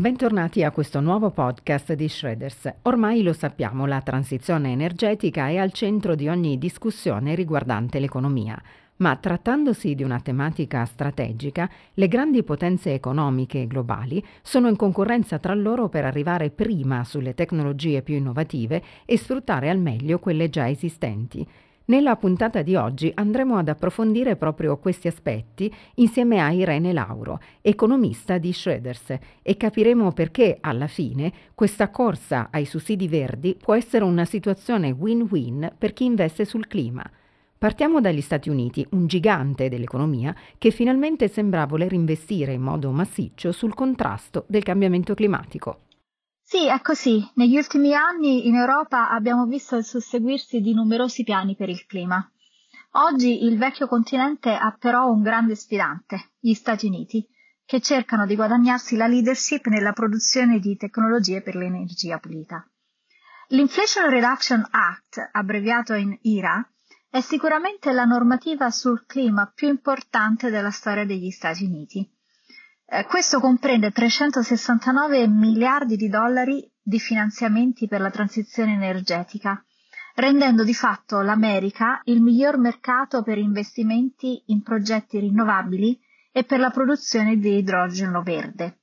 Bentornati a questo nuovo podcast di Shredders. Ormai lo sappiamo, la transizione energetica è al centro di ogni discussione riguardante l'economia. Ma trattandosi di una tematica strategica, le grandi potenze economiche globali sono in concorrenza tra loro per arrivare prima sulle tecnologie più innovative e sfruttare al meglio quelle già esistenti. Nella puntata di oggi andremo ad approfondire proprio questi aspetti insieme a Irene Lauro, economista di Schroeders, e capiremo perché alla fine questa corsa ai sussidi verdi può essere una situazione win-win per chi investe sul clima. Partiamo dagli Stati Uniti, un gigante dell'economia che finalmente sembra voler investire in modo massiccio sul contrasto del cambiamento climatico. Sì, è così. Negli ultimi anni in Europa abbiamo visto il susseguirsi di numerosi piani per il clima. Oggi il vecchio continente ha però un grande sfidante, gli Stati Uniti, che cercano di guadagnarsi la leadership nella produzione di tecnologie per l'energia pulita. L'Inflation Reduction Act, abbreviato in IRA, è sicuramente la normativa sul clima più importante della storia degli Stati Uniti. Eh, questo comprende 369 miliardi di dollari di finanziamenti per la transizione energetica, rendendo di fatto l'America il miglior mercato per investimenti in progetti rinnovabili e per la produzione di idrogeno verde.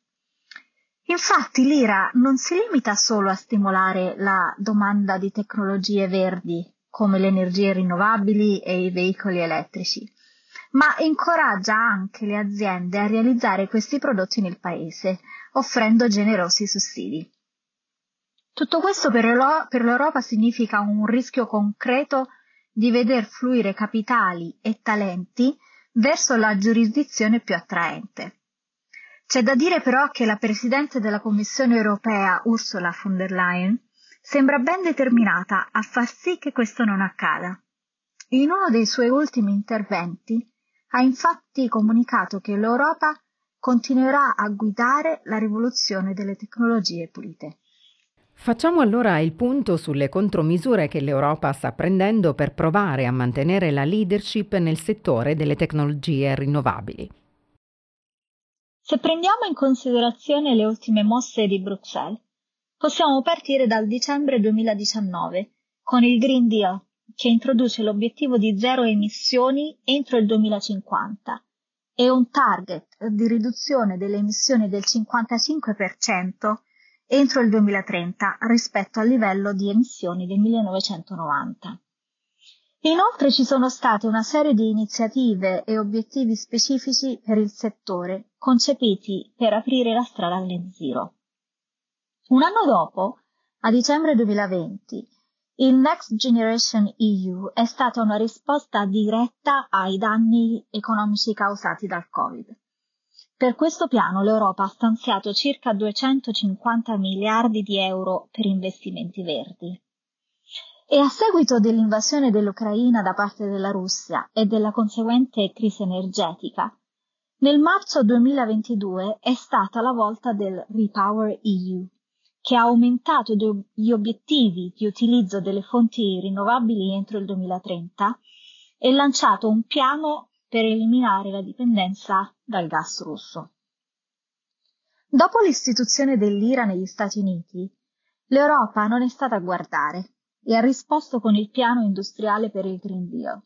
Infatti l'IRA non si limita solo a stimolare la domanda di tecnologie verdi come le energie rinnovabili e i veicoli elettrici, ma incoraggia anche le aziende a realizzare questi prodotti nel paese, offrendo generosi sussidi. Tutto questo per, l'Europa significa un rischio concreto di veder fluire capitali e talenti verso la giurisdizione più attraente. C'è da dire però che la Presidente della Commissione europea Ursula von der Leyen sembra ben determinata a far sì che questo non accada. In uno dei suoi ultimi interventi ha infatti comunicato che l'Europa continuerà a guidare la rivoluzione delle tecnologie pulite. Facciamo allora il punto sulle contromisure che l'Europa sta prendendo per provare a mantenere la leadership nel settore delle tecnologie rinnovabili. Se prendiamo in considerazione le ultime mosse di Bruxelles, Possiamo partire dal dicembre 2019 con il Green Deal, che introduce l'obiettivo di zero emissioni entro il 2050 e un target di riduzione delle emissioni del 55% entro il 2030 rispetto al livello di emissioni del 1990. Inoltre ci sono state una serie di iniziative e obiettivi specifici per il settore concepiti per aprire la strada al net zero. Un anno dopo, a dicembre 2020, il Next Generation EU è stata una risposta diretta ai danni economici causati dal Covid. Per questo piano l'Europa ha stanziato circa 250 miliardi di euro per investimenti verdi. E a seguito dell'invasione dell'Ucraina da parte della Russia e della conseguente crisi energetica, nel marzo 2022 è stata la volta del Repower EU, che ha aumentato gli obiettivi di utilizzo delle fonti rinnovabili entro il 2030 e lanciato un piano per eliminare la dipendenza dal gas russo. Dopo l'istituzione dell'IRA negli Stati Uniti, l'Europa non è stata a guardare e ha risposto con il piano industriale per il Green Deal.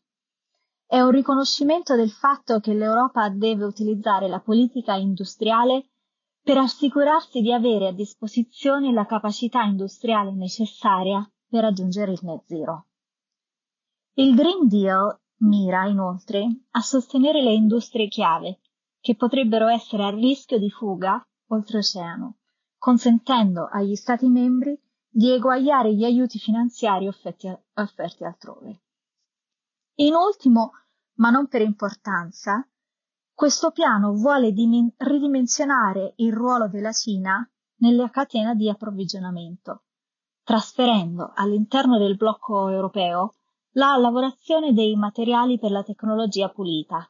È un riconoscimento del fatto che l'Europa deve utilizzare la politica industriale per assicurarsi di avere a disposizione la capacità industriale necessaria per raggiungere il net zero. Il Green Deal mira inoltre a sostenere le industrie chiave che potrebbero essere a rischio di fuga oltreoceano, consentendo agli Stati membri di eguagliare gli aiuti finanziari offerti, altrove. In ultimo, ma non per importanza, questo piano vuole dimen- ridimensionare il ruolo della Cina nella catena di approvvigionamento, trasferendo all'interno del blocco europeo la lavorazione dei materiali per la tecnologia pulita,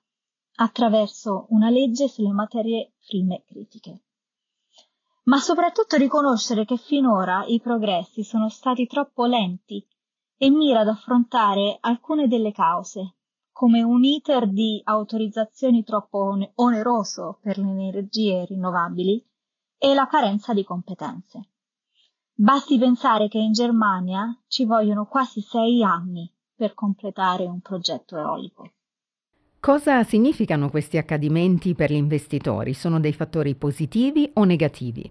attraverso una legge sulle materie prime critiche. Ma soprattutto riconoscere che finora i progressi sono stati troppo lenti e mira ad affrontare alcune delle cause come un iter di autorizzazioni troppo oneroso per le energie rinnovabili e la carenza di competenze. Basti pensare che in Germania ci vogliono quasi sei anni per completare un progetto eolico. Cosa significano questi accadimenti per gli investitori? Sono dei fattori positivi o negativi?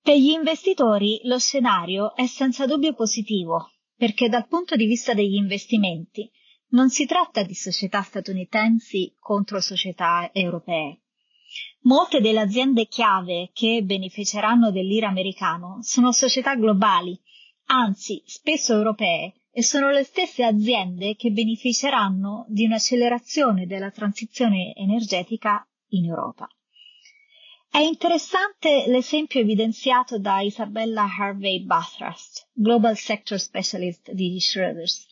Per gli investitori lo scenario è senza dubbio positivo, perché dal punto di vista degli investimenti non si tratta di società statunitensi contro società europee. Molte delle aziende chiave che beneficeranno dell'IRA americano sono società globali, anzi spesso europee, e sono le stesse aziende che beneficeranno di un'accelerazione della transizione energetica in Europa. È interessante l'esempio evidenziato da Isabella Harvey Bathurst, Global Sector Specialist di Schroeders,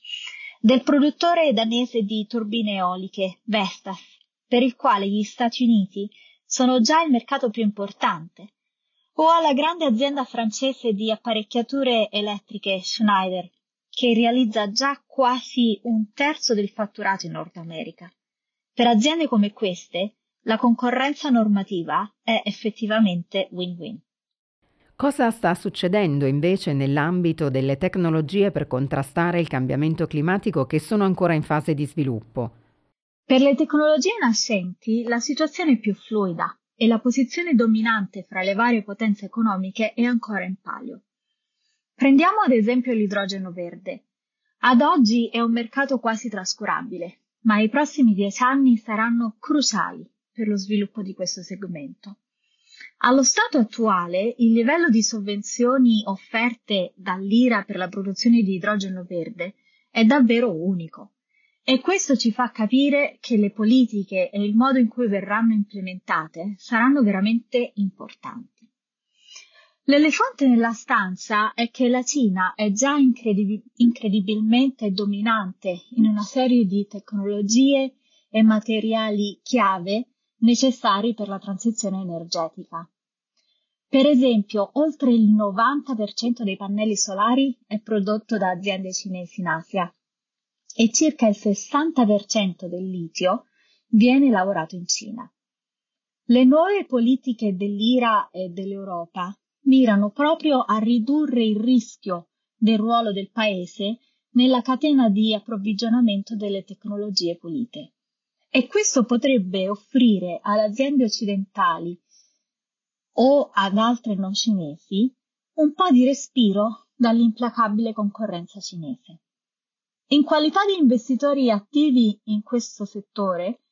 del produttore danese di turbine eoliche Vestas, per il quale gli Stati Uniti sono già il mercato più importante, o alla grande azienda francese di apparecchiature elettriche Schneider, che realizza già quasi un terzo del fatturato in Nord America. Per aziende come queste, la concorrenza normativa è effettivamente win-win. Cosa sta succedendo invece nell'ambito delle tecnologie per contrastare il cambiamento climatico che sono ancora in fase di sviluppo? Per le tecnologie nascenti la situazione è più fluida e la posizione dominante fra le varie potenze economiche è ancora in palio. Prendiamo ad esempio l'idrogeno verde. Ad oggi è un mercato quasi trascurabile, ma i prossimi dieci anni saranno cruciali per lo sviluppo di questo segmento. Allo stato attuale, il livello di sovvenzioni offerte dall'IRA per la produzione di idrogeno verde è davvero unico e questo ci fa capire che le politiche e il modo in cui verranno implementate saranno veramente importanti. L'elefante nella stanza è che la Cina è già incredib- incredibilmente dominante in una serie di tecnologie e materiali chiave necessari per la transizione energetica. Per esempio, oltre il 90% dei pannelli solari è prodotto da aziende cinesi in Asia e circa il 60% del litio viene lavorato in Cina. Le nuove politiche dell'IRA e dell'Europa mirano proprio a ridurre il rischio del ruolo del Paese nella catena di approvvigionamento delle tecnologie pulite e questo potrebbe offrire alle aziende occidentali o ad altre non cinesi un po' di respiro dall'implacabile concorrenza cinese. In qualità di investitori attivi in questo settore,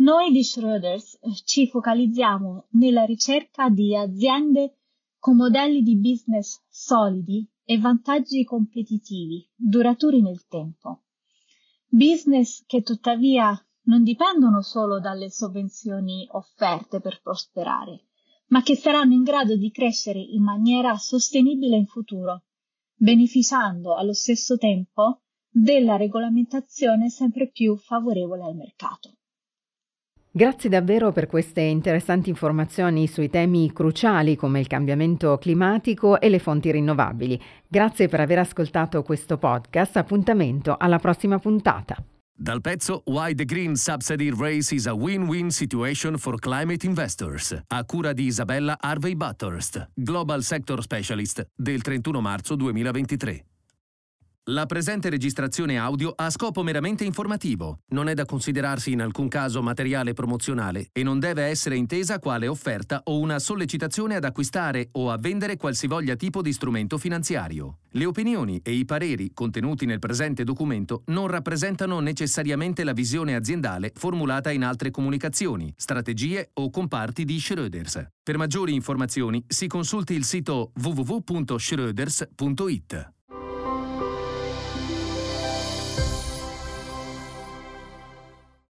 noi di Schroeders ci focalizziamo nella ricerca di aziende con modelli di business solidi e vantaggi competitivi duraturi nel tempo. Business che tuttavia non dipendono solo dalle sovvenzioni offerte per prosperare, ma che saranno in grado di crescere in maniera sostenibile in futuro, beneficiando allo stesso tempo della regolamentazione sempre più favorevole al mercato. Grazie davvero per queste interessanti informazioni sui temi cruciali come il cambiamento climatico e le fonti rinnovabili. Grazie per aver ascoltato questo podcast. Appuntamento alla prossima puntata. Dal pezzo Why the Green Subsidy Race is a Win-Win Situation for Climate Investors, a cura di Isabella Harvey Butthurst, Global Sector Specialist del 31 marzo 2023. La presente registrazione audio ha scopo meramente informativo, non è da considerarsi in alcun caso materiale promozionale e non deve essere intesa quale offerta o una sollecitazione ad acquistare o a vendere qualsivoglia tipo di strumento finanziario. Le opinioni e i pareri contenuti nel presente documento non rappresentano necessariamente la visione aziendale formulata in altre comunicazioni, strategie o comparti di Schröders. Per maggiori informazioni si consulti il sito www.schröders.it.